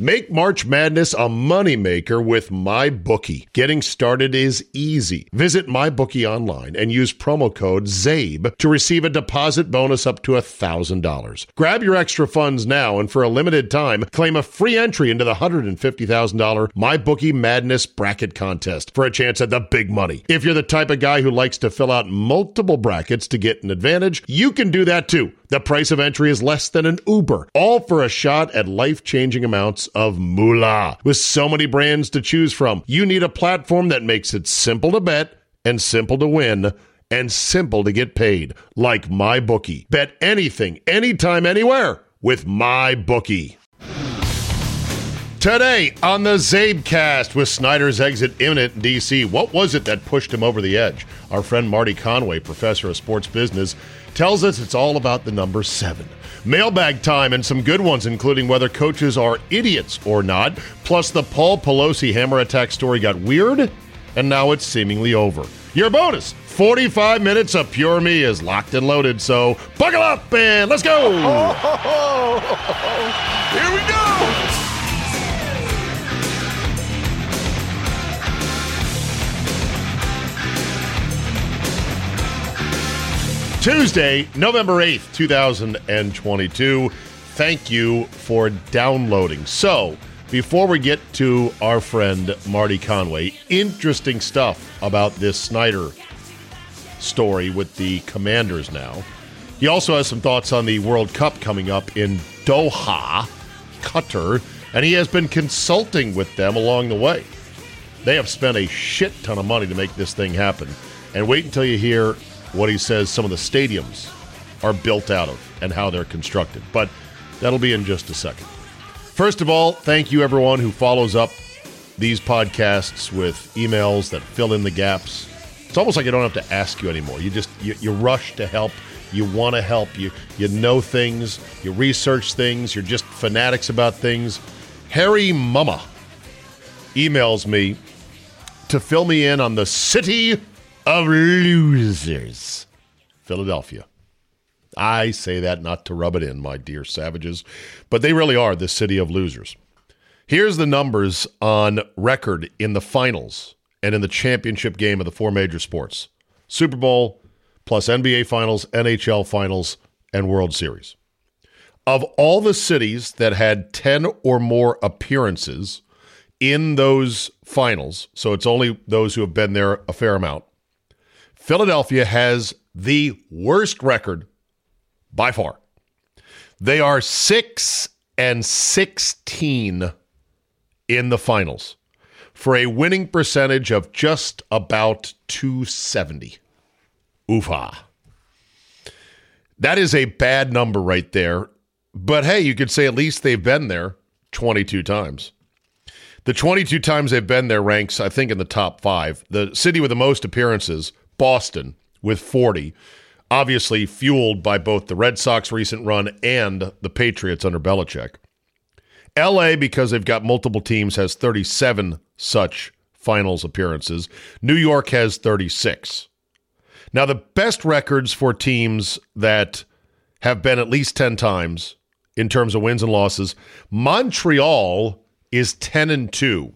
Make March Madness a moneymaker with MyBookie. Getting started is easy. Visit MyBookie online and use promo code ZABE to receive a deposit bonus up to $1,000. Grab your extra funds now and for a limited time, claim a free entry into the $150,000 MyBookie Madness Bracket Contest for a chance at the big money. If you're the type of guy who likes to fill out multiple brackets to get an advantage, you can do that too. The price of entry is less than an Uber, all for a shot at life changing amounts of moolah. With so many brands to choose from, you need a platform that makes it simple to bet and simple to win and simple to get paid, like MyBookie. Bet anything, anytime, anywhere with MyBookie. Today on the Zabecast with Snyder's exit imminent in DC, what was it that pushed him over the edge? Our friend Marty Conway, professor of sports business, tells us it's all about the number seven. Mailbag time and some good ones, including whether coaches are idiots or not. Plus, the Paul Pelosi hammer attack story got weird, and now it's seemingly over. Your bonus 45 minutes of pure me is locked and loaded, so buckle up and let's go! Here we go! Tuesday, November 8th, 2022. Thank you for downloading. So, before we get to our friend Marty Conway, interesting stuff about this Snyder story with the commanders now. He also has some thoughts on the World Cup coming up in Doha, Qatar, and he has been consulting with them along the way. They have spent a shit ton of money to make this thing happen. And wait until you hear what he says some of the stadiums are built out of and how they're constructed. But that'll be in just a second. First of all, thank you everyone who follows up these podcasts with emails that fill in the gaps. It's almost like I don't have to ask you anymore. You just you, you rush to help. You want to help. You you know things. You research things. You're just fanatics about things. Harry Mama emails me to fill me in on the city of losers, Philadelphia. I say that not to rub it in, my dear savages, but they really are the city of losers. Here's the numbers on record in the finals and in the championship game of the four major sports Super Bowl plus NBA finals, NHL finals, and World Series. Of all the cities that had 10 or more appearances in those finals, so it's only those who have been there a fair amount, Philadelphia has the worst record by far. They are 6 and 16 in the finals for a winning percentage of just about 270. Oofa. That is a bad number right there. But hey, you could say at least they've been there 22 times. The 22 times they've been there ranks, I think, in the top five. The city with the most appearances Boston with 40, obviously fueled by both the Red Sox recent run and the Patriots under Belichick. LA, because they've got multiple teams, has 37 such finals appearances. New York has 36. Now, the best records for teams that have been at least 10 times in terms of wins and losses, Montreal is 10 and 2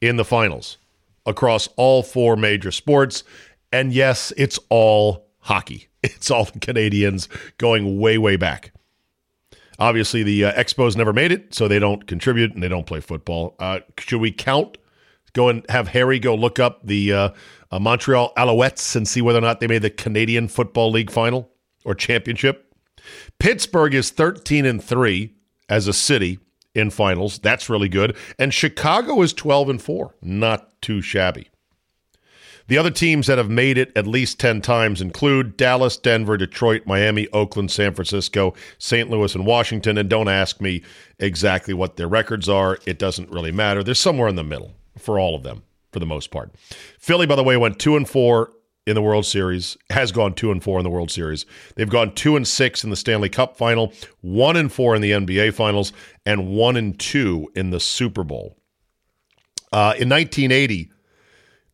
in the finals across all four major sports. And yes, it's all hockey. It's all the Canadiens going way, way back. Obviously, the uh, Expos never made it, so they don't contribute and they don't play football. Uh, should we count? Go and have Harry go look up the uh, uh, Montreal Alouettes and see whether or not they made the Canadian Football League final or championship. Pittsburgh is 13 and 3 as a city in finals. That's really good. And Chicago is 12 and 4. Not too shabby. The other teams that have made it at least 10 times include Dallas, Denver, Detroit, Miami, Oakland, San Francisco, St. Louis, and Washington. And don't ask me exactly what their records are. It doesn't really matter. They're somewhere in the middle for all of them, for the most part. Philly, by the way, went 2 and 4 in the World Series, has gone 2 and 4 in the World Series. They've gone 2 and 6 in the Stanley Cup final, 1 and 4 in the NBA finals, and 1 and 2 in the Super Bowl. Uh, in 1980,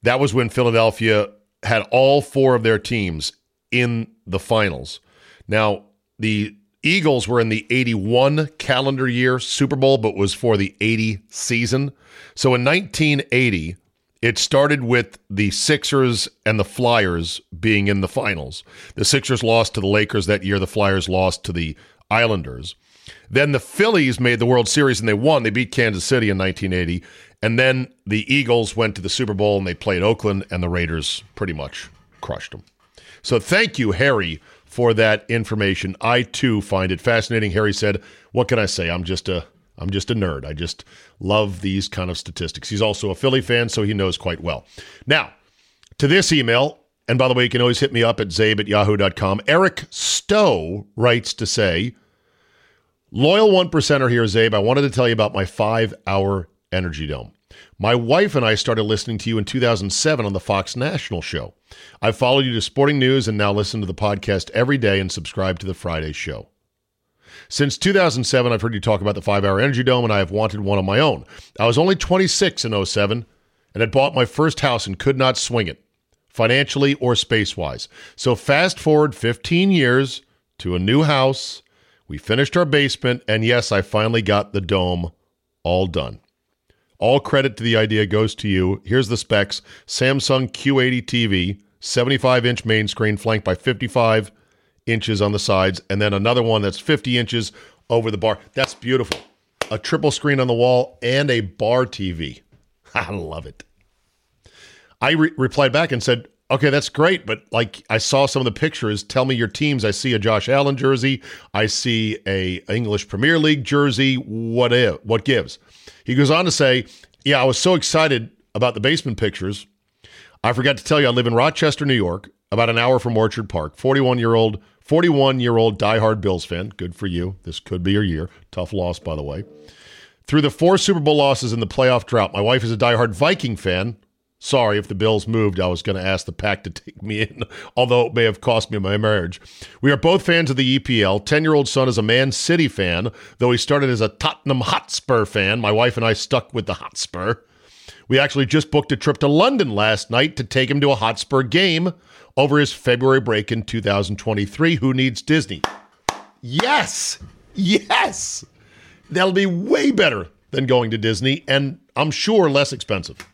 that was when Philadelphia had all four of their teams in the finals. Now, the Eagles were in the 81 calendar year Super Bowl, but was for the 80 season. So in 1980, it started with the Sixers and the Flyers being in the finals. The Sixers lost to the Lakers that year, the Flyers lost to the Islanders. Then the Phillies made the World Series and they won. They beat Kansas City in 1980. And then the Eagles went to the Super Bowl and they played Oakland, and the Raiders pretty much crushed them. So thank you, Harry, for that information. I too find it fascinating. Harry said, "What can I say? I'm just a I'm just a nerd. I just love these kind of statistics." He's also a Philly fan, so he knows quite well. Now, to this email, and by the way, you can always hit me up at zabe at yahoo.com. Eric Stowe writes to say, Loyal one percenter here, Zabe. I wanted to tell you about my five hour Energy Dome. My wife and I started listening to you in 2007 on the Fox National Show. I followed you to sporting news and now listen to the podcast every day and subscribe to the Friday show. Since 2007, I've heard you talk about the five hour Energy Dome, and I have wanted one of my own. I was only 26 in 07 and had bought my first house and could not swing it, financially or space wise. So, fast forward 15 years to a new house. We finished our basement, and yes, I finally got the dome all done. All credit to the idea goes to you. Here's the specs Samsung Q80 TV, 75 inch main screen flanked by 55 inches on the sides, and then another one that's 50 inches over the bar. That's beautiful. A triple screen on the wall and a bar TV. I love it. I re- replied back and said, Okay, that's great, but like I saw some of the pictures. Tell me your teams. I see a Josh Allen jersey. I see a English Premier League jersey. What if? What gives? He goes on to say, Yeah, I was so excited about the basement pictures. I forgot to tell you, I live in Rochester, New York, about an hour from Orchard Park. 41 year old, 41 year old diehard Bills fan. Good for you. This could be your year. Tough loss, by the way. Through the four Super Bowl losses in the playoff drought, my wife is a diehard Viking fan. Sorry, if the Bills moved, I was going to ask the pack to take me in, although it may have cost me my marriage. We are both fans of the EPL. 10 year old son is a Man City fan, though he started as a Tottenham Hotspur fan. My wife and I stuck with the Hotspur. We actually just booked a trip to London last night to take him to a Hotspur game over his February break in 2023. Who needs Disney? Yes! Yes! That'll be way better than going to Disney, and I'm sure less expensive.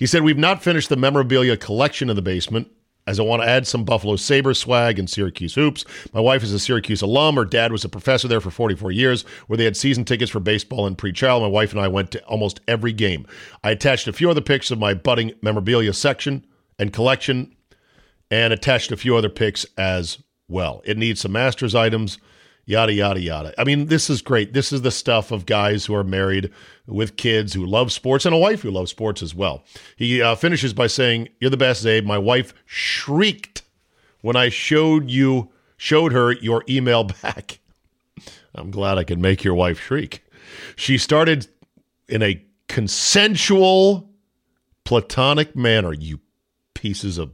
He said, We've not finished the memorabilia collection in the basement, as I want to add some Buffalo Sabre swag and Syracuse hoops. My wife is a Syracuse alum. Her dad was a professor there for 44 years, where they had season tickets for baseball and pre child. My wife and I went to almost every game. I attached a few other pics of my budding memorabilia section and collection, and attached a few other pics as well. It needs some Masters items yada, yada, yada. I mean, this is great. This is the stuff of guys who are married with kids who love sports and a wife who loves sports as well. He uh, finishes by saying, You're the best, Zabe. My wife shrieked when I showed you, showed her your email back. I'm glad I could make your wife shriek. She started in a consensual, platonic manner, you pieces of.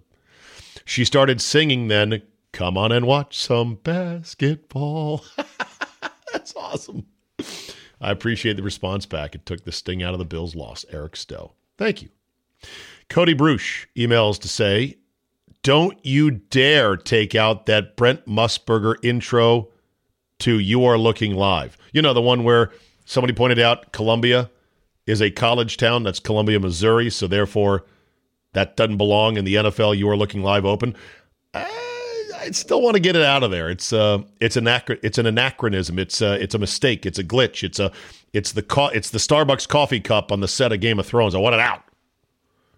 She started singing then, Come on and watch some basketball. That's awesome. I appreciate the response back. It took the sting out of the Bills' loss. Eric Stowe. Thank you. Cody Bruce emails to say, Don't you dare take out that Brent Musburger intro to You Are Looking Live. You know, the one where somebody pointed out Columbia is a college town. That's Columbia, Missouri. So therefore, that doesn't belong in the NFL You Are Looking Live Open. Ah, I still want to get it out of there. It's uh, it's an it's an anachronism. It's uh, it's a mistake. It's a glitch. It's a it's the co- it's the Starbucks coffee cup on the set of Game of Thrones. I want it out,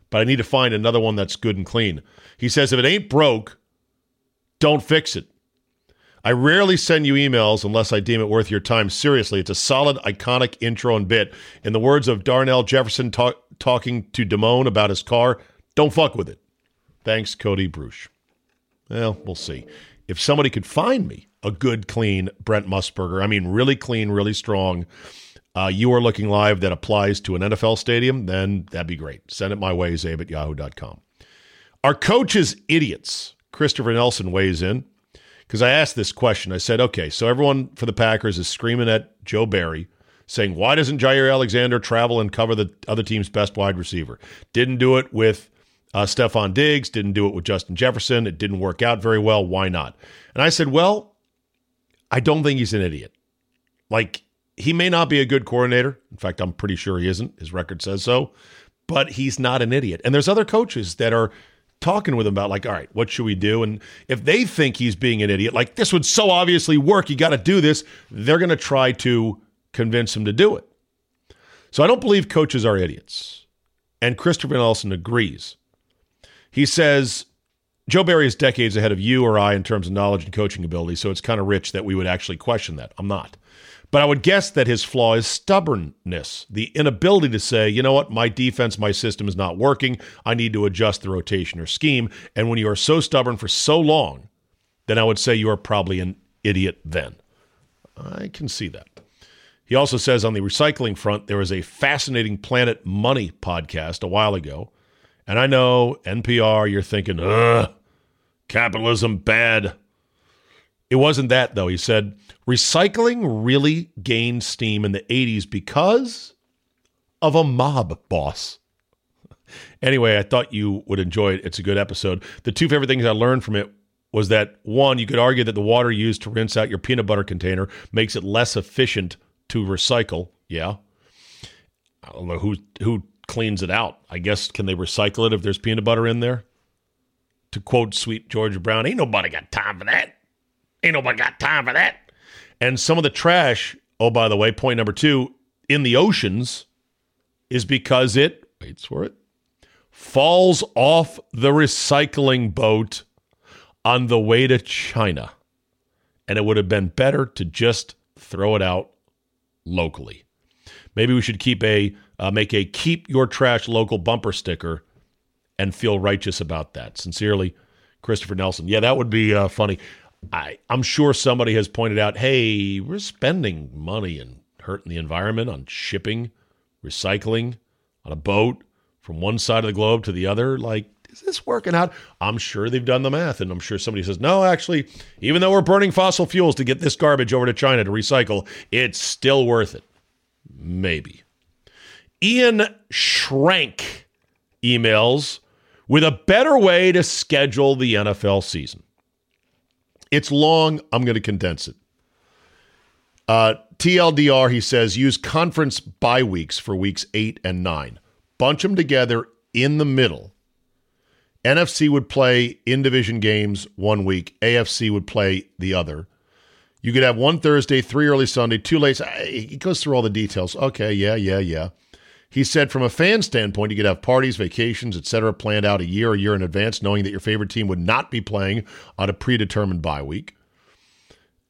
but I need to find another one that's good and clean. He says if it ain't broke, don't fix it. I rarely send you emails unless I deem it worth your time. Seriously, it's a solid, iconic intro and bit. In the words of Darnell Jefferson talk, talking to Damone about his car, don't fuck with it. Thanks, Cody Bruce. Well, we'll see. If somebody could find me a good, clean Brent Musburger, I mean, really clean, really strong, uh, you are looking live that applies to an NFL stadium, then that'd be great. Send it my way, zabe at yahoo.com. Our coaches idiots. Christopher Nelson weighs in because I asked this question. I said, okay, so everyone for the Packers is screaming at Joe Barry, saying, why doesn't Jaire Alexander travel and cover the other team's best wide receiver? Didn't do it with uh, Stefon Diggs, didn't do it with Justin Jefferson. It didn't work out very well. Why not? And I said, well, I don't think he's an idiot. Like, he may not be a good coordinator. In fact, I'm pretty sure he isn't. His record says so. But he's not an idiot. And there's other coaches that are talking with him about like, all right, what should we do? And if they think he's being an idiot, like this would so obviously work, you got to do this, they're going to try to convince him to do it. So I don't believe coaches are idiots. And Christopher Nelson agrees. He says Joe Barry is decades ahead of you or I in terms of knowledge and coaching ability, so it's kind of rich that we would actually question that. I'm not. But I would guess that his flaw is stubbornness, the inability to say, you know what, my defense, my system is not working. I need to adjust the rotation or scheme. And when you are so stubborn for so long, then I would say you are probably an idiot then. I can see that. He also says on the recycling front, there was a fascinating Planet Money podcast a while ago. And I know NPR, you're thinking, ugh, capitalism bad. It wasn't that, though. He said recycling really gained steam in the 80s because of a mob boss. Anyway, I thought you would enjoy it. It's a good episode. The two favorite things I learned from it was that one, you could argue that the water used to rinse out your peanut butter container makes it less efficient to recycle. Yeah. I don't know who who cleans it out. I guess can they recycle it if there's peanut butter in there? To quote sweet Georgia Brown, ain't nobody got time for that. Ain't nobody got time for that. And some of the trash, oh, by the way, point number two, in the oceans is because it, waits for it, falls off the recycling boat on the way to China. And it would have been better to just throw it out locally. Maybe we should keep a uh, make a keep your trash local bumper sticker and feel righteous about that. Sincerely, Christopher Nelson. Yeah, that would be uh, funny. I, I'm sure somebody has pointed out, hey, we're spending money and hurting the environment on shipping, recycling on a boat from one side of the globe to the other. Like, is this working out? I'm sure they've done the math, and I'm sure somebody says, no, actually, even though we're burning fossil fuels to get this garbage over to China to recycle, it's still worth it. Maybe. Ian Schrank emails with a better way to schedule the NFL season. It's long. I'm going to condense it. Uh, TLDR, he says, use conference bye weeks for weeks eight and nine. Bunch them together in the middle. NFC would play in division games one week, AFC would play the other. You could have one Thursday, three early Sunday, two late. He goes through all the details. Okay, yeah, yeah, yeah. He said, from a fan standpoint, you could have parties, vacations, etc., planned out a year, or a year in advance, knowing that your favorite team would not be playing on a predetermined bye week.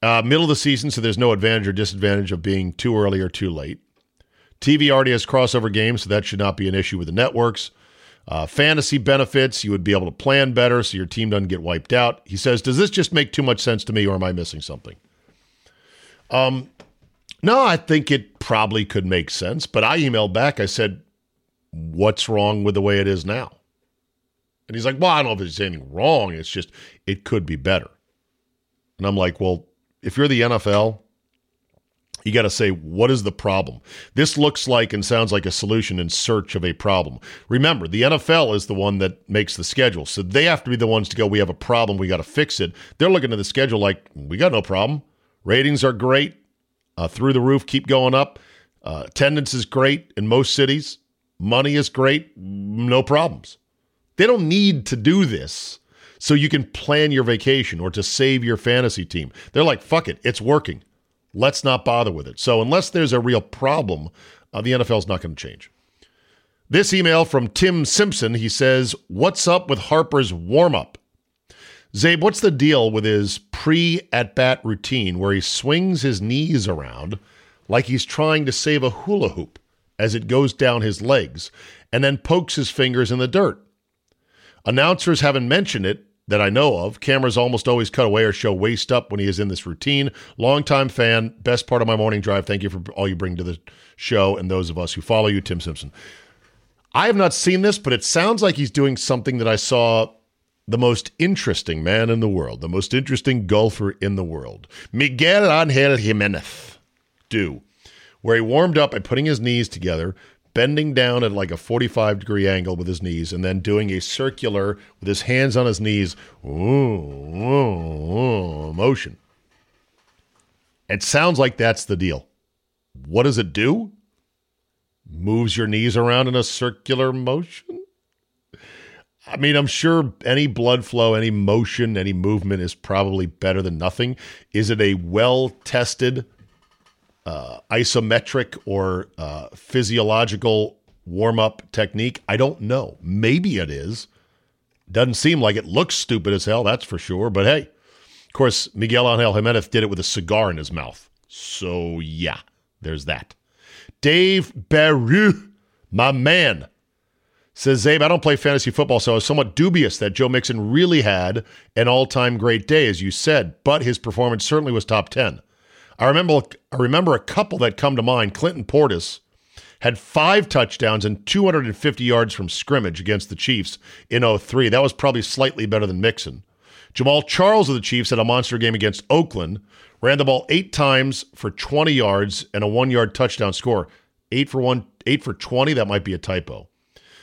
Uh, middle of the season, so there's no advantage or disadvantage of being too early or too late. TV already has crossover games, so that should not be an issue with the networks. Uh, fantasy benefits, you would be able to plan better so your team doesn't get wiped out. He says, Does this just make too much sense to me, or am I missing something? Um, no, I think it probably could make sense. But I emailed back. I said, What's wrong with the way it is now? And he's like, Well, I don't know if there's anything wrong. It's just, it could be better. And I'm like, Well, if you're the NFL, you got to say, what is the problem? This looks like and sounds like a solution in search of a problem. Remember, the NFL is the one that makes the schedule. So they have to be the ones to go, we have a problem, we got to fix it. They're looking at the schedule like, we got no problem. Ratings are great uh, through the roof, keep going up. Uh, attendance is great in most cities. Money is great, no problems. They don't need to do this. so you can plan your vacation or to save your fantasy team. They're like, fuck it, it's working. Let's not bother with it. So unless there's a real problem, uh, the NFL is not going to change. This email from Tim Simpson, he says, What's up with Harper's warm up? Zabe, what's the deal with his pre at bat routine where he swings his knees around like he's trying to save a hula hoop as it goes down his legs and then pokes his fingers in the dirt? Announcers haven't mentioned it that I know of. Cameras almost always cut away or show waist up when he is in this routine. Longtime fan, best part of my morning drive. Thank you for all you bring to the show and those of us who follow you, Tim Simpson. I have not seen this, but it sounds like he's doing something that I saw the most interesting man in the world, the most interesting golfer in the world, Miguel Angel Jimenez, do, where he warmed up by putting his knees together, bending down at like a 45 degree angle with his knees, and then doing a circular with his hands on his knees ooh, ooh, ooh, motion. It sounds like that's the deal. What does it do? Moves your knees around in a circular motion? I mean, I'm sure any blood flow, any motion, any movement is probably better than nothing. Is it a well tested uh, isometric or uh, physiological warm up technique? I don't know. Maybe it is. Doesn't seem like it looks stupid as hell, that's for sure. But hey, of course, Miguel Angel Jimenez did it with a cigar in his mouth. So yeah, there's that. Dave Baru, my man Says Zabe, I don't play fantasy football, so I was somewhat dubious that Joe Mixon really had an all-time great day, as you said, but his performance certainly was top 10. I remember I remember a couple that come to mind. Clinton Portis had five touchdowns and 250 yards from scrimmage against the Chiefs in 03. That was probably slightly better than Mixon. Jamaal Charles of the Chiefs had a monster game against Oakland, ran the ball eight times for 20 yards and a one-yard touchdown score. Eight for one, eight for 20. That might be a typo.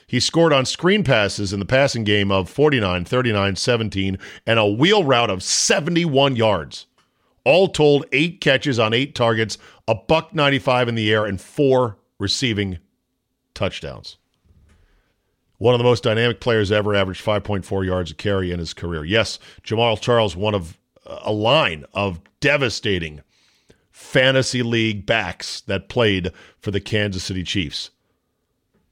He scored on screen passes in the passing game of 49, 39, 17, and a wheel route of 71 yards. All told, eight catches on eight targets, a buck 95 in the air, and four receiving touchdowns. One of the most dynamic players ever averaged 5.4 yards a carry in his career. Yes, Jamaal Charles, one of uh, a line of devastating fantasy league backs that played for the Kansas City Chiefs.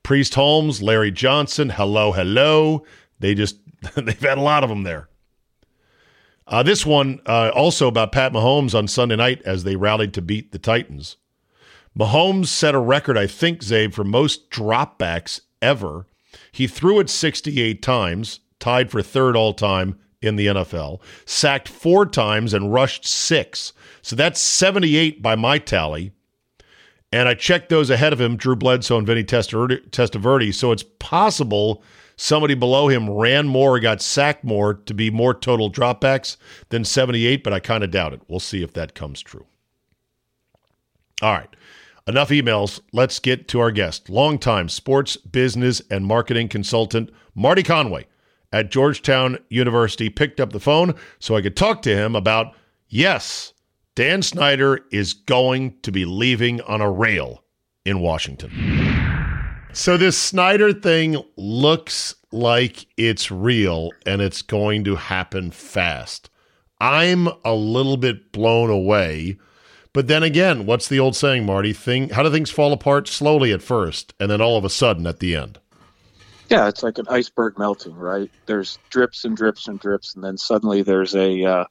Priest Holmes, Larry Johnson, hello, hello. They just, they've had a lot of them there. Uh, this one uh, also about Pat Mahomes on Sunday night as they rallied to beat the Titans. Mahomes set a record, I think, Zabe, for most dropbacks ever. He threw it 68 times, tied for third all time in the NFL, sacked four times and rushed six. So that's 78 by my tally. And I checked those ahead of him, Drew Bledsoe and Vinny Testaverde. So it's possible somebody below him ran more or got sacked more to be more total dropbacks than 78, but I kind of doubt it. We'll see if that comes true. All right. Enough emails. Let's get to our guest. Longtime sports, business, and marketing consultant Marty Conway at Georgetown University picked up the phone so I could talk to him about, yes, Dan Snyder is going to be leaving on a rail in Washington. So, this Snyder thing looks like it's real and it's going to happen fast. I'm a little bit blown away. But then again, what's the old saying, Marty? Thing how do things fall apart slowly at first and then all of a sudden at the end? Yeah, it's like an iceberg melting, right? There's drips and drips and drips, and then suddenly there's a uh,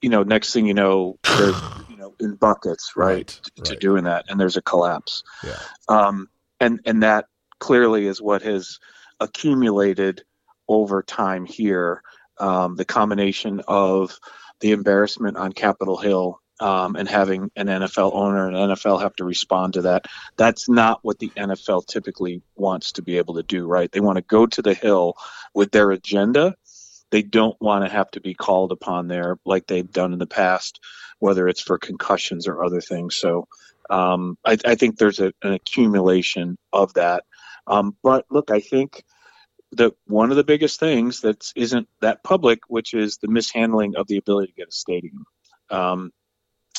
you know, next thing you know, they're you know in buckets, right, right to, to doing that, and there's a collapse. Yeah. Um, and and that clearly is what has accumulated over time here. Um, the combination of the embarrassment on Capitol Hill um, and having an NFL owner and NFL have to respond to that. That's not what the NFL typically wants to be able to do, right? They want to go to the Hill with their agenda they don't want to have to be called upon there like they've done in the past, whether it's for concussions or other things. So um, I, I, think there's a, an accumulation of that. Um, but look, I think that one of the biggest things that isn't that public, which is the mishandling of the ability to get a stadium. Um,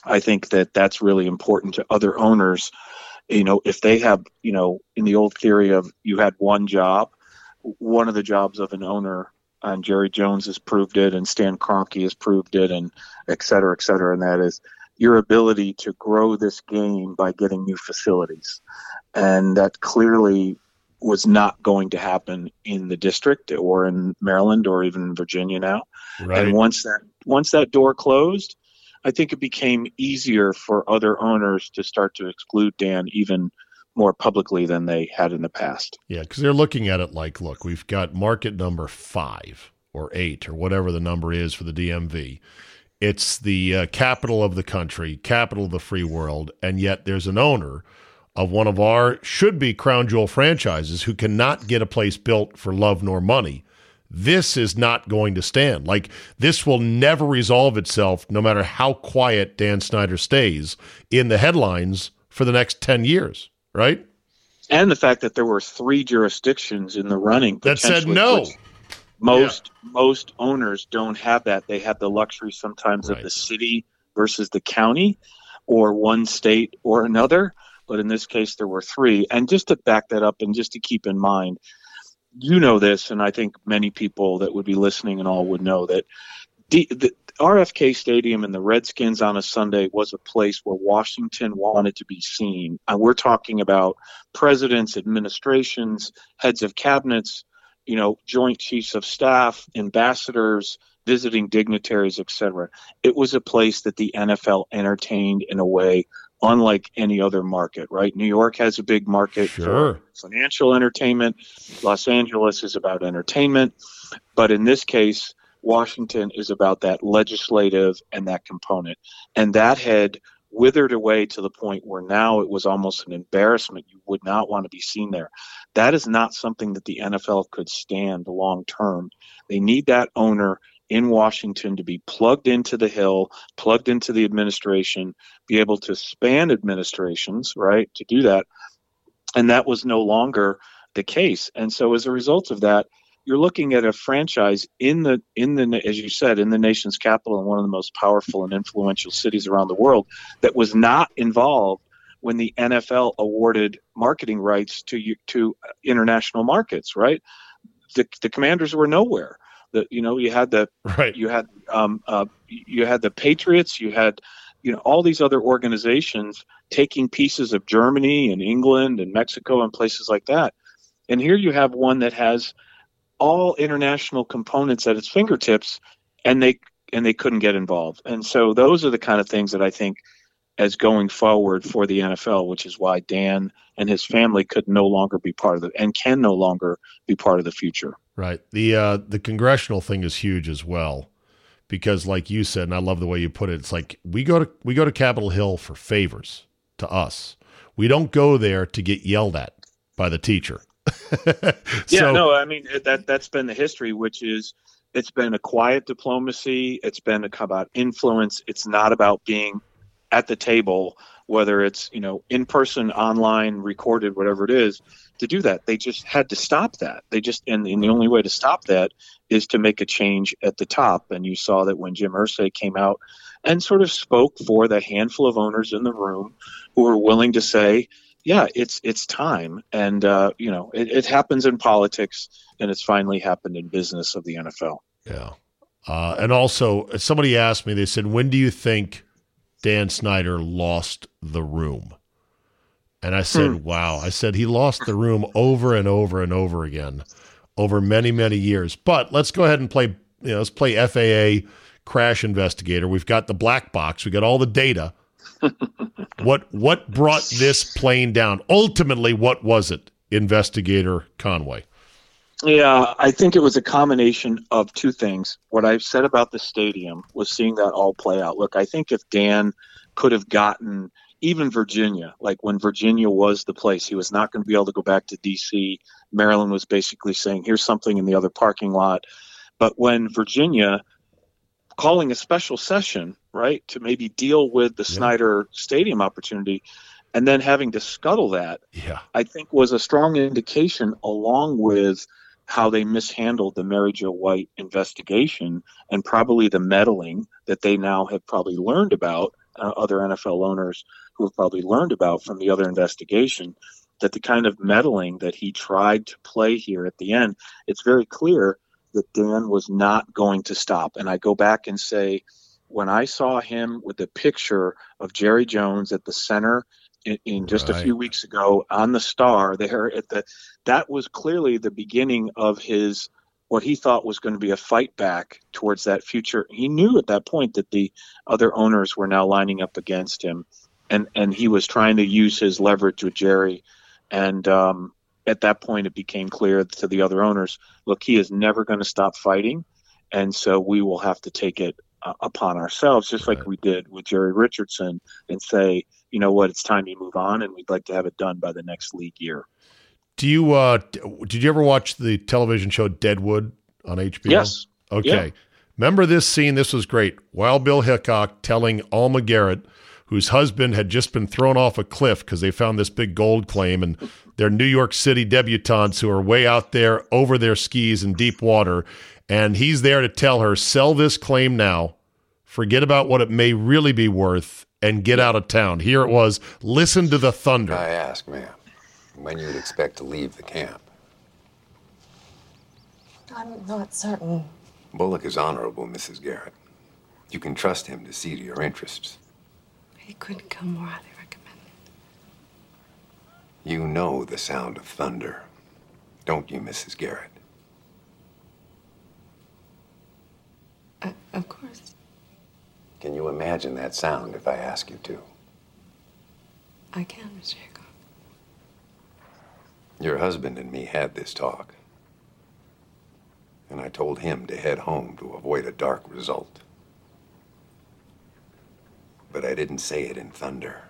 I think that that's really important to other owners. You know, if they have, you know, in the old theory of you had one job, one of the jobs of an owner and Jerry Jones has proved it, and Stan Kroenke has proved it, and et cetera, et cetera. And that is your ability to grow this game by getting new facilities, and that clearly was not going to happen in the district or in Maryland or even Virginia now. Right. And once that once that door closed, I think it became easier for other owners to start to exclude Dan even more publicly than they had in the past. Yeah, because they're looking at it like, look, we've got market number five or eight or whatever the number is for the DMV. It's the uh, capital of the country, capital of the free world, and yet there's an owner of one of our should be crown jewel franchises who cannot get a place built for love nor money. This is not going to stand. Like, this will never resolve itself, no matter how quiet Dan Snyder stays in the headlines for the next 10 years right? And the fact that there were three jurisdictions in the running that said no. Most yeah. most owners don't have that. They have the luxury sometimes right. of the city versus the county, or one state or another. But in this case, there were three. And just to back that up, and just to keep in mind, you know this, and I think many people that would be listening and all would know that the, the, RFK Stadium and the Redskins on a Sunday was a place where Washington wanted to be seen. And we're talking about presidents, administrations, heads of cabinets, you know, joint chiefs of staff, ambassadors, visiting dignitaries, etc. It was a place that the NFL entertained in a way unlike any other market, right? New York has a big market sure. for financial entertainment. Los Angeles is about entertainment. But in this case, Washington is about that legislative and that component. And that had withered away to the point where now it was almost an embarrassment. You would not want to be seen there. That is not something that the NFL could stand long term. They need that owner in Washington to be plugged into the Hill, plugged into the administration, be able to span administrations, right, to do that. And that was no longer the case. And so as a result of that, you're looking at a franchise in the in the as you said in the nation's capital and one of the most powerful and influential cities around the world that was not involved when the NFL awarded marketing rights to to international markets right? The, the commanders were nowhere. The you know you had the right. you had um, uh, you had the patriots you had you know all these other organizations taking pieces of Germany and England and Mexico and places like that. And here you have one that has all international components at its fingertips, and they and they couldn't get involved. And so those are the kind of things that I think as going forward for the NFL, which is why Dan and his family could no longer be part of the and can no longer be part of the future. Right. The uh, the congressional thing is huge as well, because like you said, and I love the way you put it. It's like we go to we go to Capitol Hill for favors to us. We don't go there to get yelled at by the teacher. yeah, no, I mean that that's been the history, which is it's been a quiet diplomacy. It's been about influence. It's not about being at the table, whether it's you know in person, online, recorded, whatever it is. To do that, they just had to stop that. They just and, and the only way to stop that is to make a change at the top. And you saw that when Jim Irsay came out and sort of spoke for the handful of owners in the room who were willing to say, yeah, it's it's time, and uh, you know it, it, happens in politics, and it's finally happened in business of the NFL. Yeah, uh, and also somebody asked me, they said, when do you think Dan Snyder lost the room? And I said, hmm. wow. I said he lost the room over and over and over again, over many many years. But let's go ahead and play. You know, let's play FAA crash investigator. We've got the black box. We got all the data what what brought this plane down? Ultimately, what was it, Investigator Conway? Yeah, I think it was a combination of two things. What I've said about the stadium was seeing that all play out. Look, I think if Dan could have gotten even Virginia, like when Virginia was the place, he was not going to be able to go back to D.C. Maryland was basically saying, here's something in the other parking lot. But when Virginia calling a special session, right, to maybe deal with the yeah. Snyder Stadium opportunity, and then having to scuttle that, yeah. I think was a strong indication, along with how they mishandled the Mary Jo White investigation and probably the meddling that they now have probably learned about, uh, other NFL owners who have probably learned about from the other investigation, that the kind of meddling that he tried to play here at the end, it's very clear that Dan was not going to stop. And I go back and say, when I saw him with the picture of Jerry Jones at the center in, in just right. a few weeks ago on the star there at the that was clearly the beginning of his what he thought was going to be a fight back towards that future. He knew at that point that the other owners were now lining up against him, and and he was trying to use his leverage with Jerry, and um, at that point it became clear to the other owners, look, he is never going to stop fighting, and so we will have to take it uh, upon ourselves, just like we did with Jerry Richardson, and say, you know what, it's time to move on, and we'd like to have it done by the next league year. Do you uh did you ever watch the television show Deadwood on HBO? Yes. Okay. Yeah. Remember this scene? This was great. Wild Bill Hickok telling Alma Garrett, whose husband had just been thrown off a cliff because they found this big gold claim, and they're New York City debutantes who are way out there over their skis in deep water. And he's there to tell her, sell this claim now, forget about what it may really be worth, and get out of town. Here it was listen to the thunder. I ask, ma'am, when you would expect to leave the camp. I'm not certain. Bullock is honorable, Mrs. Garrett. You can trust him to see to your interests. He couldn't come more highly recommended. You know the sound of thunder, don't you, Mrs. Garrett? Uh, of course. Can you imagine that sound if I ask you to? I can, Mr. Hickok. Your husband and me had this talk. And I told him to head home to avoid a dark result. But I didn't say it in thunder.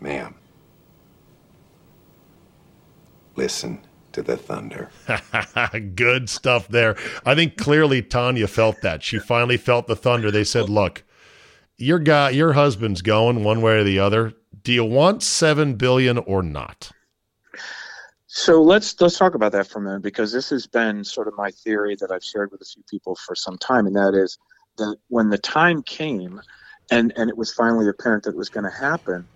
Ma'am, listen to the thunder. Good stuff there. I think clearly Tanya felt that. She finally felt the thunder. They said, "Look, your guy, your husband's going one way or the other. Do you want 7 billion or not?" So let's let's talk about that for a minute because this has been sort of my theory that I've shared with a few people for some time, and that is that when the time came, and and it was finally apparent that it was going to happen,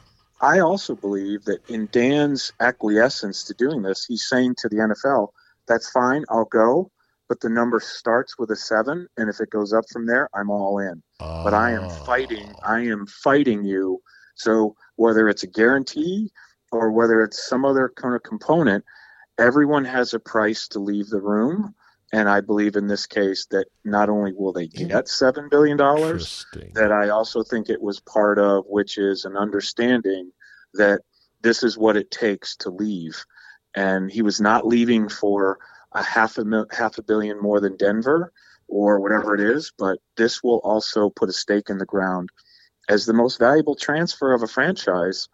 I also believe that in Dan's acquiescence to doing this, he's saying to the NFL, that's fine, I'll go, but the number starts with a seven, and if it goes up from there, I'm all in. But I am fighting, I ah. am fighting you. So whether it's a guarantee or whether it's some other kind of component, everyone has a price to leave the room. And I believe in this case that not only will they get $7 billion, that I also think it was part of, which is an understanding that this is what it takes to leave. And he was not leaving for a half a, mil- half a billion more than Denver or whatever it is, but this will also put a stake in the ground as the most valuable transfer of a franchise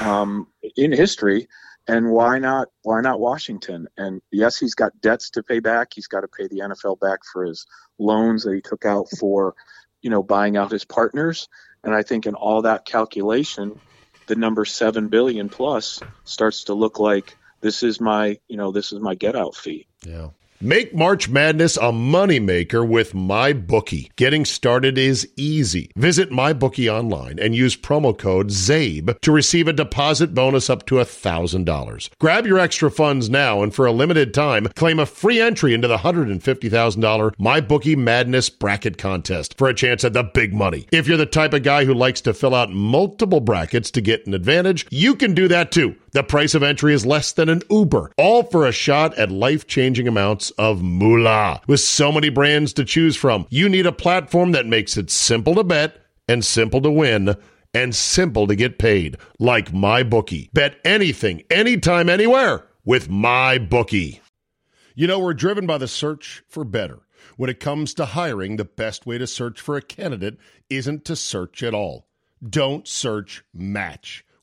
um, in history and why not why not Washington? And yes, he's got debts to pay back. He's got to pay the NFL back for his loans that he took out for, you know, buying out his partners. And I think in all that calculation, the number seven billion plus starts to look like this is my, you know, this is my get out fee. Yeah. Make March Madness a moneymaker with MyBookie. Getting started is easy. Visit MyBookie online and use promo code ZABE to receive a deposit bonus up to $1,000. Grab your extra funds now and for a limited time, claim a free entry into the $150,000 MyBookie Madness Bracket Contest for a chance at the big money. If you're the type of guy who likes to fill out multiple brackets to get an advantage, you can do that too. The price of entry is less than an Uber, all for a shot at life changing amounts of moolah. With so many brands to choose from, you need a platform that makes it simple to bet and simple to win and simple to get paid, like MyBookie. Bet anything, anytime, anywhere with MyBookie. You know, we're driven by the search for better. When it comes to hiring, the best way to search for a candidate isn't to search at all. Don't search, match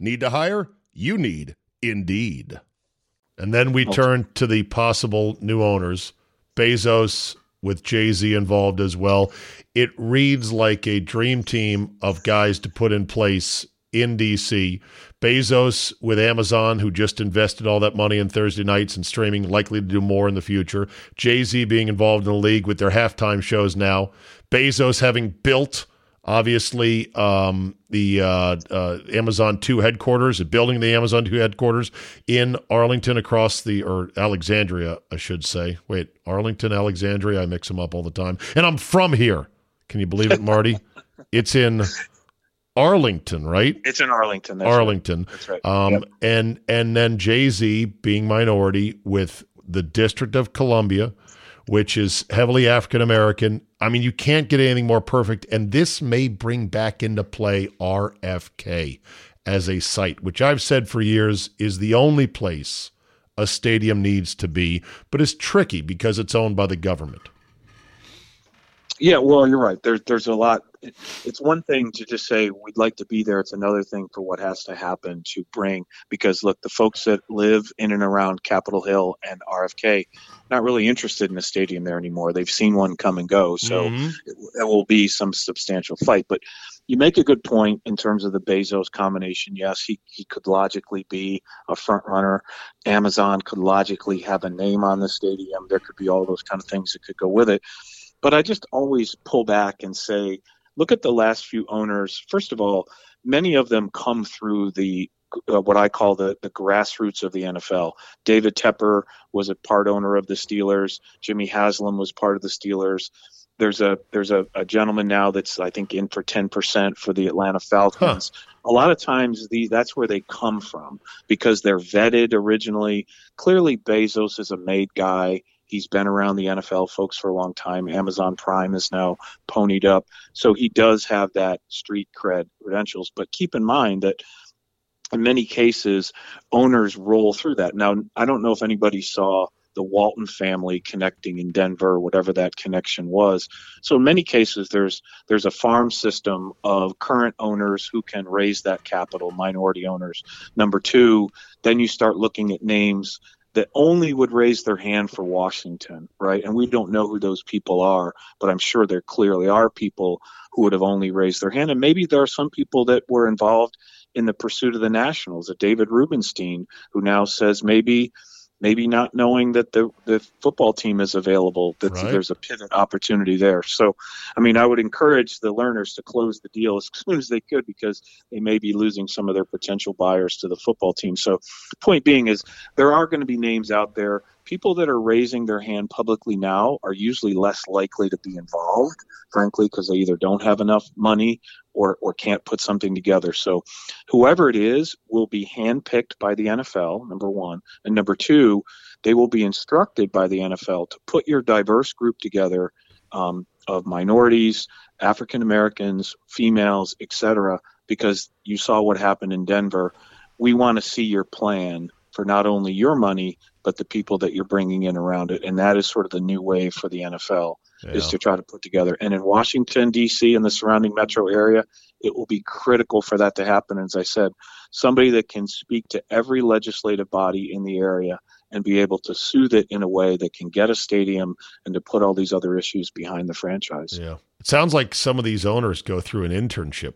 Need to hire? You need Indeed. And then we turn to the possible new owners. Bezos with Jay Z involved as well. It reads like a dream team of guys to put in place in DC. Bezos with Amazon, who just invested all that money in Thursday nights and streaming, likely to do more in the future. Jay Z being involved in the league with their halftime shows now. Bezos having built obviously um, the uh, uh, Amazon 2 headquarters, building the Amazon 2 headquarters in Arlington across the, or Alexandria, I should say. Wait, Arlington, Alexandria, I mix them up all the time. And I'm from here. Can you believe it, Marty? it's in Arlington, right? It's in Arlington. That's Arlington. Right. That's right. Um, Yep. And and then Jay Z being minority with the District of Columbia, which is heavily African American. I mean, you can't get anything more perfect. And this may bring back into play RFK as a site, which I've said for years is the only place a stadium needs to be, but it's tricky because it's owned by the government. Yeah, well, you're right. There's there's a lot. It- It's one thing to just say we'd like to be there. It's another thing for what has to happen to bring. Because look, the folks that live in and around Capitol Hill and RFK, not really interested in a stadium there anymore. They've seen one come and go, so Mhm. it, it will be some substantial fight. But you make a good point in terms of the Bezos combination. Yes, he, he could logically be a front runner. Amazon could logically have a name on the stadium. There could be all those kind of things that could go with it. But I just always pull back and say, look at the last few owners. First of all, many of them come through the uh, what I call the the grassroots of the NFL. David Tepper was a part owner of the Steelers. Jimmy Haslam was part of the Steelers. There's a there's a, a gentleman now that's I think in for ten percent for the Atlanta Falcons. A lot of times the that's where they come from because they're vetted originally. Clearly Bezos is a made guy. He's been around the NFL folks for a long time. Amazon Prime is now ponied up. So he does have that street cred credentials. But keep in mind that in many cases, owners roll through that. Now, I don't know if anybody saw the Walton family connecting in Denver, whatever that connection was. So in many cases, there's there's a farm system of current owners who can raise that capital, minority owners. Number two, then you start looking at names that only would raise their hand for Washington, right? And we don't know who those people are, but I'm sure there clearly are people who would have only raised their hand. And maybe there are some people that were involved in the pursuit of the Nationals, a David Rubenstein, who now says maybe maybe not knowing that the, the football team is available, that Right. there's a pivot opportunity there. So, I mean, I would encourage the Lerners to close the deal as soon as they could because they may be losing some of their potential buyers to the football team. So, the point being is there are going to be names out there. People that are raising their hand publicly now are usually less likely to be involved, frankly, because they either don't have enough money or, or can't put something together. So, whoever it is will be handpicked by the NFL, number one. And number two, they will be instructed by the NFL to put your diverse group together um, of minorities, African Americans, females, etc. Because you saw what happened in Denver. We want to see your plan for not only your money but the people that you're bringing in around it, and that is sort of the new way for the NFL is to try to put together. And in Washington D.C. and the surrounding metro area, it will be critical for that to happen. As I said, somebody that can speak to every legislative body in the area and be able to soothe it in a way that can get a stadium and to put all these other issues behind the franchise. Yeah. It sounds like some of these owners go through an internship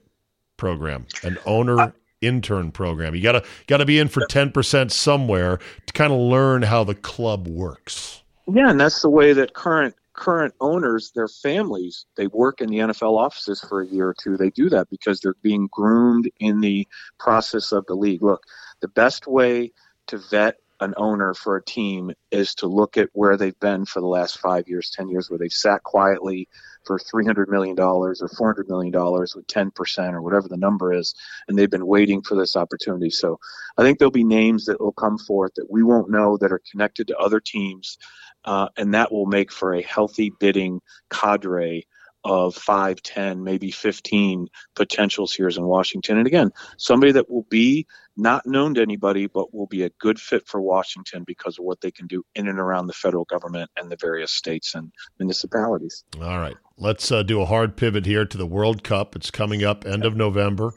program, an owner uh, intern program. You gotta gotta be in for ten percent somewhere to kind of learn how the club works. Yeah, and that's the way that current current owners, their families, they work in the NFL offices for a year or two. They do that because they're being groomed in the process of the league. Look, the best way to vet an owner for a team is to look at where they've been for the last five years, 10 years, where they've sat quietly for $300 million or $400 million with 10% or whatever the number is, and they've been waiting for this opportunity. So I think there'll be names that will come forth that we won't know that are connected to other teams, uh, and that will make for a healthy bidding cadre of 5, 10, maybe 15 potentials here in Washington. And again, somebody that will be not known to anybody, but will be a good fit for Washington because of what they can do in and around the federal government and the various states and municipalities. All right. Let's uh, do a hard pivot here to the World Cup. It's coming up end of November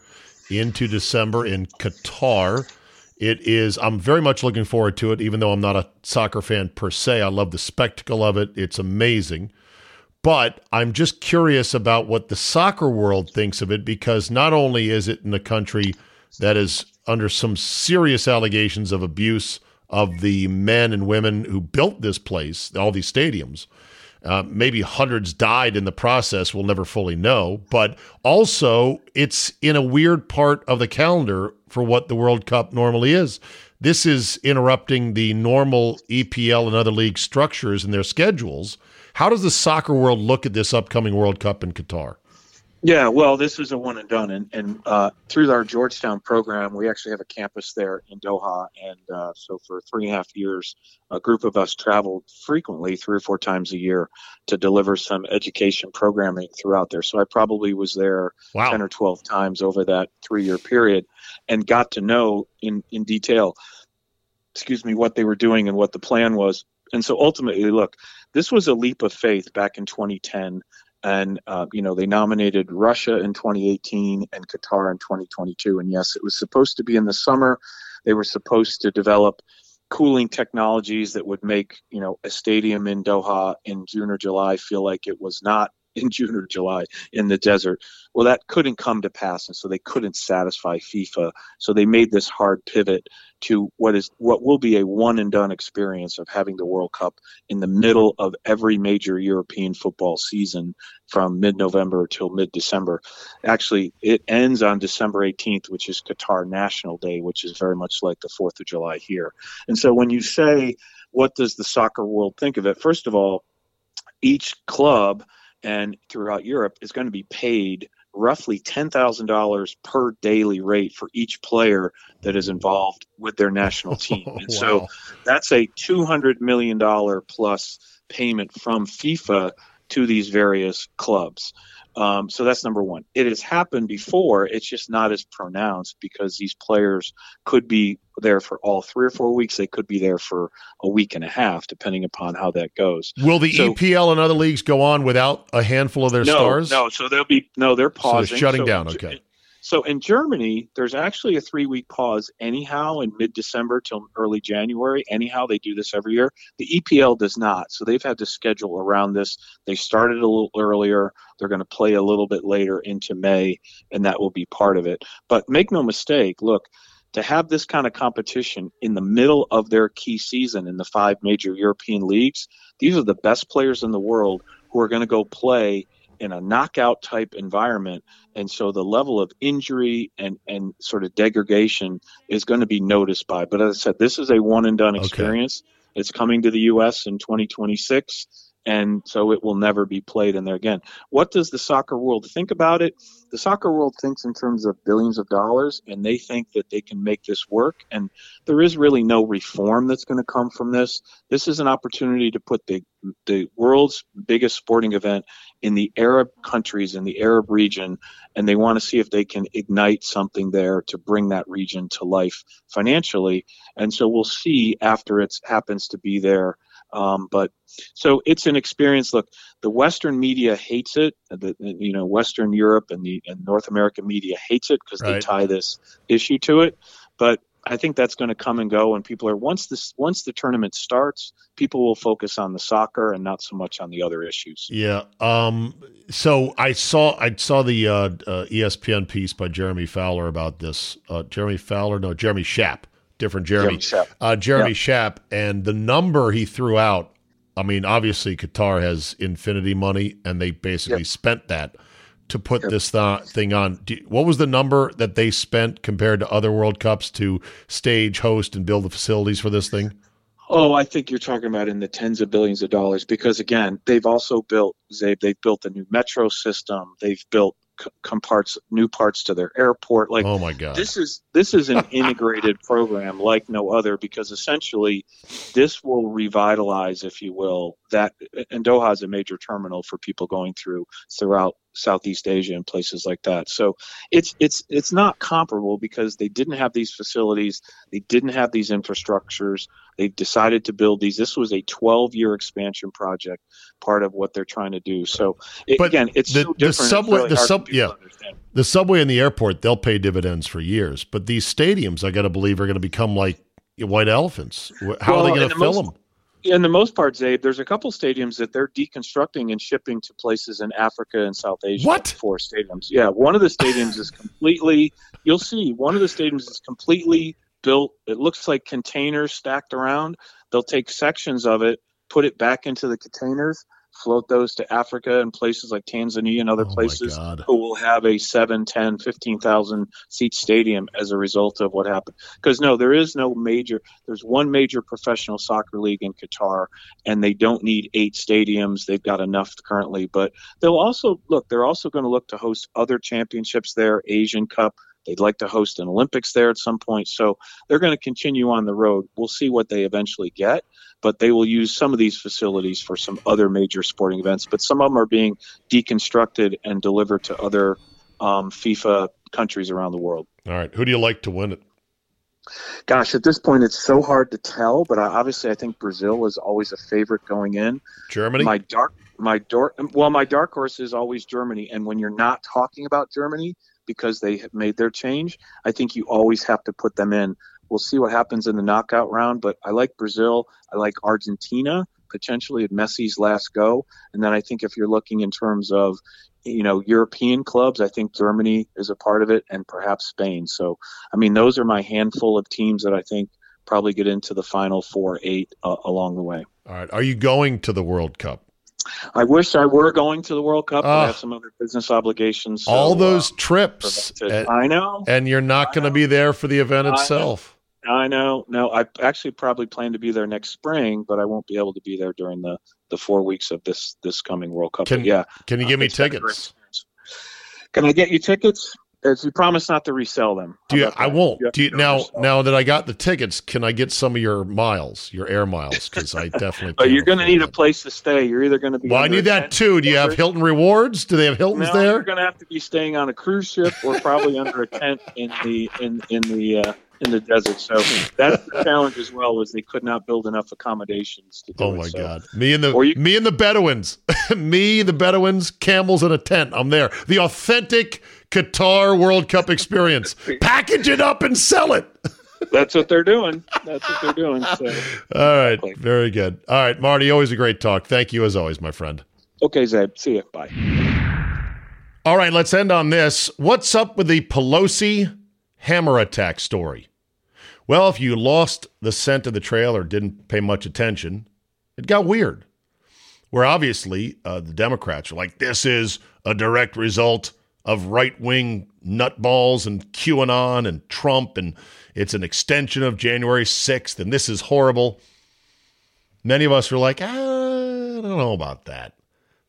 into December in Qatar. It is, I'm very much looking forward to it, even though I'm not a soccer fan per se. I love the spectacle of it. It's amazing. But I'm just curious about what the soccer world thinks of it because not only is it in a country that is under some serious allegations of abuse of the men and women who built this place, all these stadiums. Uh, maybe hundreds died in the process. We'll never fully know. But also, it's in a weird part of the calendar for what the World Cup normally is. This is interrupting the normal EPL and other league structures and their schedules. How does the soccer world look at this upcoming World Cup in Qatar? Yeah, well, this is a one and done, and, and uh, through our Georgetown program, we actually have a campus there in Doha, and uh, so for three and a half years, a group of us traveled frequently, three or four times a year, to deliver some education programming throughout there. So I probably was there wow. ten or twelve times over that three-year period, and got to know in in detail, excuse me, what they were doing and what the plan was. And so ultimately, look, this was a leap of faith back in 2010 and uh, you know they nominated Russia in 2018 and Qatar in 2022. And yes, it was supposed to be in the summer. They were supposed to develop cooling technologies that would make you know a stadium in Doha in June or July feel like it was not in June or July in the desert. Well, that couldn't come to pass, and so they couldn't satisfy FIFA. So they made this hard pivot to what is what will be a one and done experience of having the World Cup in the middle of every major European football season from mid November till mid December. Actually, it ends on December 18th, which is Qatar National Day, which is very much like the 4th of July here. And so when you say, what does the soccer world think of it? First of all, each club and throughout Europe is going to be paid roughly $10,000 per daily rate for each player that is involved with their national team. And wow. so that's a $200 million plus payment from FIFA to these various clubs. Um, so that's number one. It has happened before. It's just not as pronounced because these players could be there for all three or four weeks. They could be there for a week and a half, depending upon how that goes. Will the so, EPL and other leagues go on without a handful of their no, stars? No, so they'll be no, they're pausing, so they're shutting so, down. Okay. So in Germany, there's actually a three week pause anyhow in mid December till early January. Anyhow, they do this every year. The EPL does not. So they've had to schedule around this. They started a little earlier. They're going to play a little bit later into May, and that will be part of it. But make no mistake, look, to have this kind of competition in the middle of their key season in the five major European leagues, these are the best players in the world who are going to go play in a knockout type environment. And so the level of injury and and sort of degradation is going to be noticed by but as i said this is a one and done experience. Okay. it's coming to the us in 2026 and so it will never be played in there again. What does the soccer world think about it? The soccer world thinks in terms of billions of dollars, and they think that they can make this work. And there is really no reform that's going to come from this. This is an opportunity to put the the world's biggest sporting event in the Arab countries in the Arab region, and they want to see if they can ignite something there to bring that region to life financially. And so we'll see after it happens to be there um, but so it's an experience. Look, the Western media hates it. The you know Western Europe and the and North American media hates it because right. they tie this issue to it. But I think that's going to come and go, and people are once this once the tournament starts, people will focus on the soccer and not so much on the other issues. Yeah. Um. So I saw I saw the uh, uh, ESPN piece by Jeremy Fowler about this. Uh, Jeremy Fowler, no, Jeremy Schaap different Jeremy, Jeremy Schaap, uh, Jeremy Schaap and the number he threw out. I mean, obviously Qatar has infinity money, and they basically yep. spent that. to put this th- thing on. Do, what was the number that they spent compared to other World Cups to stage, host, and build the facilities for this thing? Oh, I think you're talking about in the tens of billions of dollars because again, they've also built Zabe, they've built a new metro system. They've built c- parts, new parts to their airport. Like, oh my god, this is this is an integrated program like no other because essentially, this will revitalize, if you will, that. And Doha is a major terminal for people going through throughout Southeast Asia and places like that. So it's it's it's not comparable because they didn't have these facilities, they didn't have these infrastructures. They've decided to build these. This was a 12-year expansion project, part of what they're trying to do. So it, again, it's the, so. The subway, really the sub, yeah, the subway and the airport, they'll pay dividends for years. But these stadiums, I got to believe, are going to become like white elephants. How well, are they going to the fill most, them? In the most part, Zabe, there's a couple stadiums that they're deconstructing and shipping to places in Africa and South Asia. What? For stadiums. Yeah, one of the stadiums is completely, you'll see, one of the stadiums is completely built. It looks like containers stacked around. They'll take sections of it, put it back into the containers, float those to Africa and places like Tanzania and other oh places who will have a 7, 10, 15,000 seat stadium as a result of what happened. Because no, there is no major, there's one major professional soccer league in Qatar, and they don't need eight stadiums. They've got enough currently. But they'll also, look, they're also going to look to host other championships there, Asian Cup. They'd like to host an Olympics there at some point. So they're going to continue on the road. We'll see what they eventually get but they will use some of these facilities for some other major sporting events. But some of them are being deconstructed and delivered to other um, FIFA countries around the world. All right, who do you like to win it? Gosh, at this point, it's so hard to tell. But I, obviously, I think Brazil is always a favorite going in. Germany. My dark, my dark. Well, my dark horse is always Germany. And when you're not talking about Germany because they have made their change, I think you always have to put them in. We'll see what happens in the knockout round, but I like Brazil. I like Argentina potentially at Messi's last go. And then I think if you're looking in terms of, you know, European clubs, I think Germany is a part of it and perhaps Spain. So, I mean, those are my handful of teams that I think probably get into the final four, eight uh, along the way. All right. Are you going to the World Cup? I wish I were going to the World Cup, uh, I have ah. some other business obligations. So, all those uh, trips. And, I know. And you're not going to be there for the event itself. I know. No, I actually probably plan to be there next spring, but I won't be able to be there during the, the four weeks of this this coming World Cup. Can, but yeah. Can you uh, give me tickets? Can I get you tickets? As you promise not to resell them. Do you, I won't. You Do you, now? Now that I got the tickets, can I get some of your miles, your air miles? Because I definitely. but you're going to need that. a place to stay. You're either going to be. Well, I need that too. Do you have Hilton rewards? Do they have Hiltons no, there? You're going to have to be staying on a cruise ship or probably under a tent in the in in the. Uh, in the desert. So that's the challenge as well, was they could not build enough accommodations to do Oh my it. God. Me and the you, me and the Bedouins. me, the Bedouins, camels in a tent. I'm there. The authentic Qatar World Cup experience. Package it up and sell it. that's what they're doing. That's what they're doing. So. All right. Very good. All right, Marty, always a great talk. Thank you as always, my friend. Okay, Zeb. See you. Bye. All right, let's end on this. What's up with the Pelosi hammer attack story? Well, if you lost the scent of the trail or didn't pay much attention, it got weird. Where obviously uh, the Democrats are like, this is a direct result of right wing nutballs and QAnon and Trump, and it's an extension of January 6th, and this is horrible. Many of us were like, ah, I don't know about that.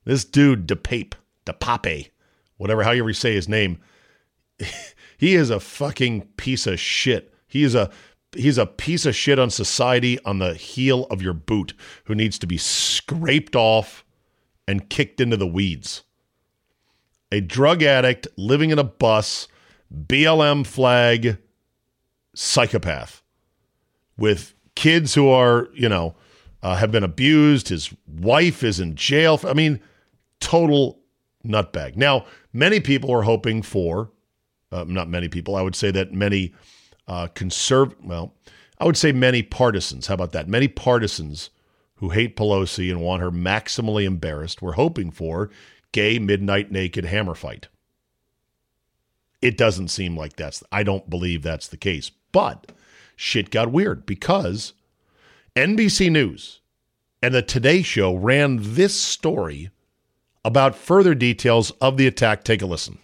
This dude, DePape, DePape, whatever, how you say his name, he is a fucking piece of shit. He is a he's a piece of shit on society on the heel of your boot who needs to be scraped off and kicked into the weeds. A drug addict living in a bus, BLM flag psychopath with kids who are, you know, uh, have been abused. His wife is in jail. I mean, total nutbag. Now, many people are hoping for, uh, not many people, I would say that many uh, conserv well, I would say many partisans. How about that? Many partisans who hate Pelosi and want her maximally embarrassed were hoping for gay midnight naked hammer fight. It doesn't seem like that's I don't believe that's the case. But shit got weird because NBC News and the Today Show ran this story about further details of the attack. Take a listen.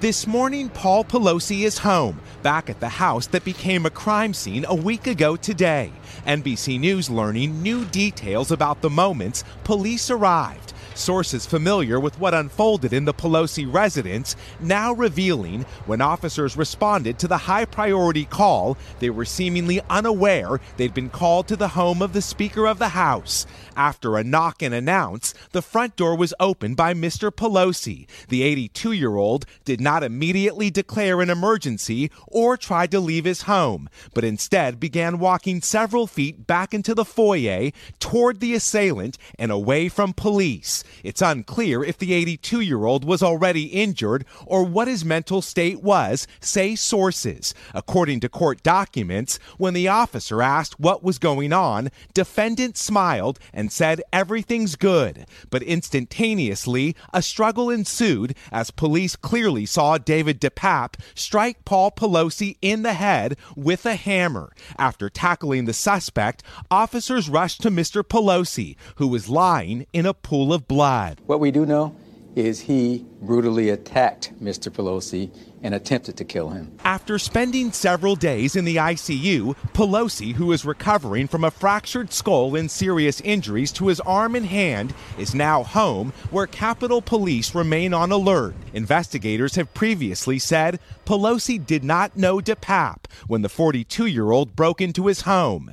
This morning, Paul Pelosi is home, back at the house that became a crime scene a week ago today. NBC News learning new details about the moments police arrived. Sources familiar with what unfolded in the Pelosi residence now revealing when officers responded to the high priority call, they were seemingly unaware they'd been called to the home of the Speaker of the House. After a knock and announce, the front door was opened by Mr. Pelosi. The 82 year old did not immediately declare an emergency or try to leave his home, but instead began walking several feet back into the foyer toward the assailant and away from police. It's unclear if the 82 year old was already injured or what his mental state was, say sources. According to court documents, when the officer asked what was going on, defendant smiled and said everything's good. But instantaneously, a struggle ensued as police clearly saw David DePape strike Paul Pelosi in the head with a hammer. After tackling the suspect, officers rushed to Mr. Pelosi, who was lying in a pool of blood. What we do know is he brutally attacked Mr. Pelosi and attempted to kill him. After spending several days in the ICU, Pelosi, who is recovering from a fractured skull and serious injuries to his arm and hand, is now home where Capitol Police remain on alert. Investigators have previously said Pelosi did not know DePape when the 42 year old broke into his home.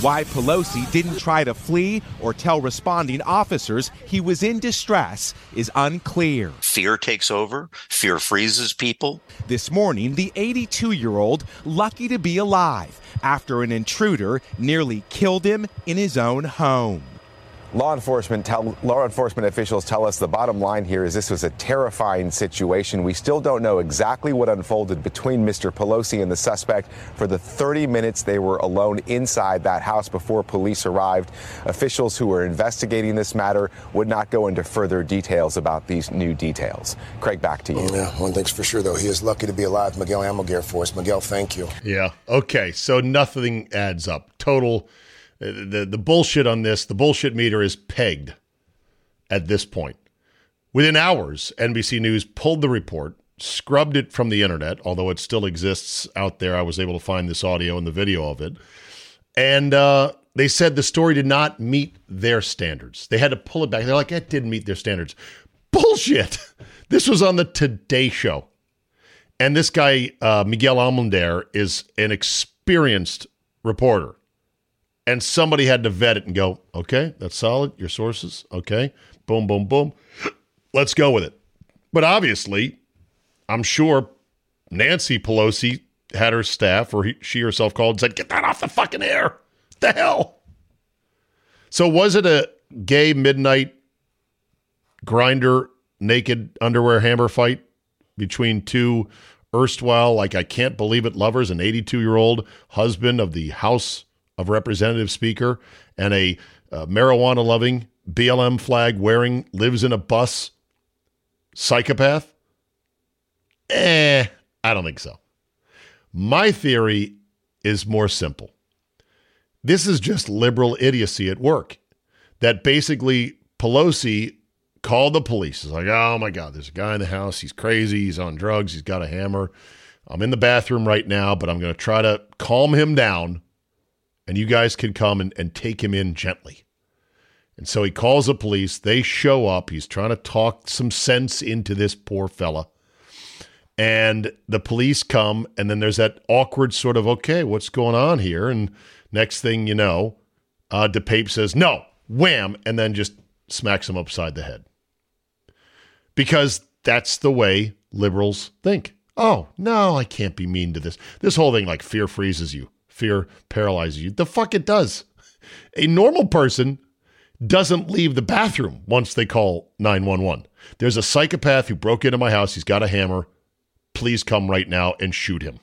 Why Pelosi didn't try to flee or tell responding officers he was in distress is unclear. Fear takes over, fear freezes people. This morning, the 82 year old, lucky to be alive after an intruder nearly killed him in his own home. Law enforcement tell law enforcement officials tell us the bottom line here is this was a terrifying situation. We still don't know exactly what unfolded between Mr. Pelosi and the suspect for the 30 minutes they were alone inside that house before police arrived. Officials who were investigating this matter would not go into further details about these new details. Craig, back to you. Yeah, one thing's for sure though, he is lucky to be alive. Miguel Almaguer for us. Miguel, thank you. Yeah. Okay. So nothing adds up. Total the the bullshit on this, the bullshit meter is pegged at this point. Within hours, NBC News pulled the report, scrubbed it from the internet, although it still exists out there. I was able to find this audio and the video of it. And uh, they said the story did not meet their standards. They had to pull it back. They're like, it didn't meet their standards. Bullshit. This was on the Today Show. And this guy, uh, Miguel Almaguer, is an experienced reporter and somebody had to vet it and go, okay, that's solid. Your sources, okay, boom, boom, boom. Let's go with it. But obviously, I'm sure Nancy Pelosi had her staff, or he, she herself called and said, "Get that off the fucking air." The hell. So was it a gay midnight Grindr naked underwear hammer fight between two erstwhile, like I can't believe it, lovers, an 82 year old husband of the House of Representative Speaker and a uh, marijuana loving, BLM flag wearing, lives in a bus psychopath? Eh, I don't think so. My theory is more simple. This is just liberal idiocy at work. That basically Pelosi called the police. It's like, oh my God, there's a guy in the house. He's crazy. He's on drugs. He's got a hammer. I'm in the bathroom right now, but I'm going to try to calm him down and you guys can come and, and take him in gently. And so he calls the police. They show up. He's trying to talk some sense into this poor fella. And the police come, and then there's that awkward sort of, okay, what's going on here? And next thing you know, uh, DePape says, no, wham, and then just smacks him upside the head. Because that's the way liberals think. Oh, no, I can't be mean to this. This whole thing like fear freezes you fear paralyzes you. The fuck it does. A normal person doesn't leave the bathroom once they call 911. There's a psychopath who broke into my house. He's got a hammer. Please come right now and shoot him.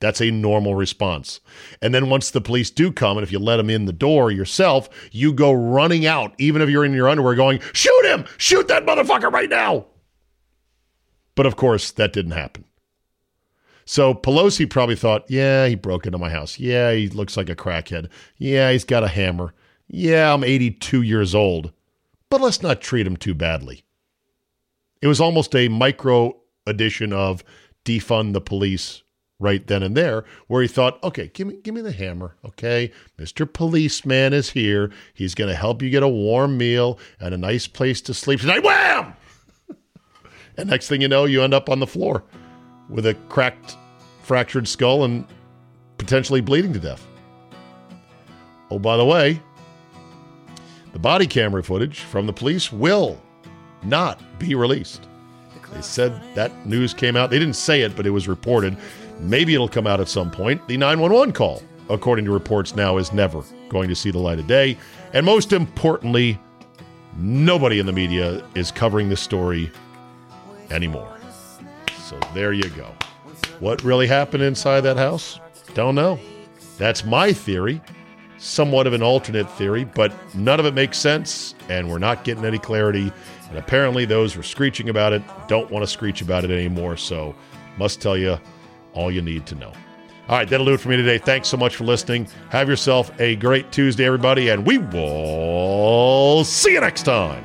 That's a normal response. And then once the police do come, and if you let them in the door yourself, you go running out, even if you're in your underwear, going, shoot him! Shoot that motherfucker right now! But of course, that didn't happen. So Pelosi probably thought, yeah, he broke into my house. Yeah, he looks like a crackhead. Yeah, he's got a hammer. Yeah, I'm 82 years old. but let's not treat him too badly. It was almost a micro edition of defund the police right then and there, where he thought, okay, give me give me the hammer, okay? Mr. Policeman is here. He's gonna help you get a warm meal and a nice place to sleep tonight. Wham! and next thing you know, you end up on the floor with a cracked, fractured skull and potentially bleeding to death. Oh, by the way, the body camera footage from the police will not be released. They said that news came out. They didn't say it, but it was reported. Maybe it'll come out at some point. The 911 call, according to reports now, is never going to see the light of day. And most importantly, nobody in the media is covering this story anymore. So there you go. What really happened inside that house? Don't know. That's my theory. Somewhat of an alternate theory, but none of it makes sense, and we're not getting any clarity. And apparently, those who are screeching about it don't want to screech about it anymore. So, must tell you all you need to know. All right, that'll do it for me today. Thanks so much for listening. Have yourself a great Tuesday, everybody, and we will see you next time.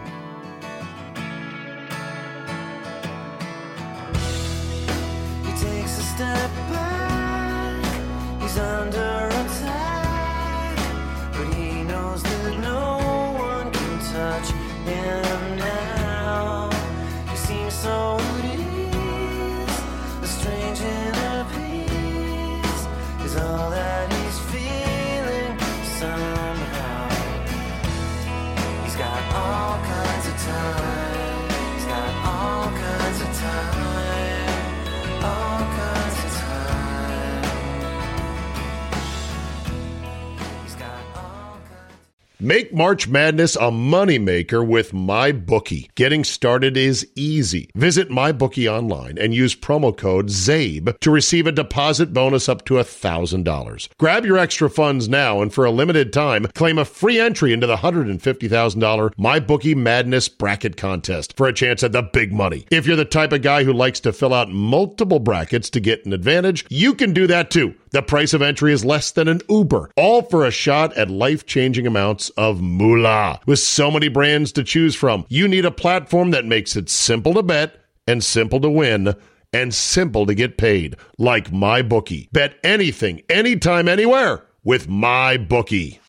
Make March Madness a moneymaker with MyBookie. Getting started is easy. Visit MyBookie online and use promo code ZABE to receive a deposit bonus up to $1,000. Grab your extra funds now and for a limited time, claim a free entry into the $150,000 MyBookie Madness Bracket Contest for a chance at the big money. If you're the type of guy who likes to fill out multiple brackets to get an advantage, you can do that too. The price of entry is less than an Uber, all for a shot at life changing amounts of moolah. With so many brands to choose from, you need a platform that makes it simple to bet and simple to win and simple to get paid, like MyBookie. Bet anything, anytime, anywhere with MyBookie.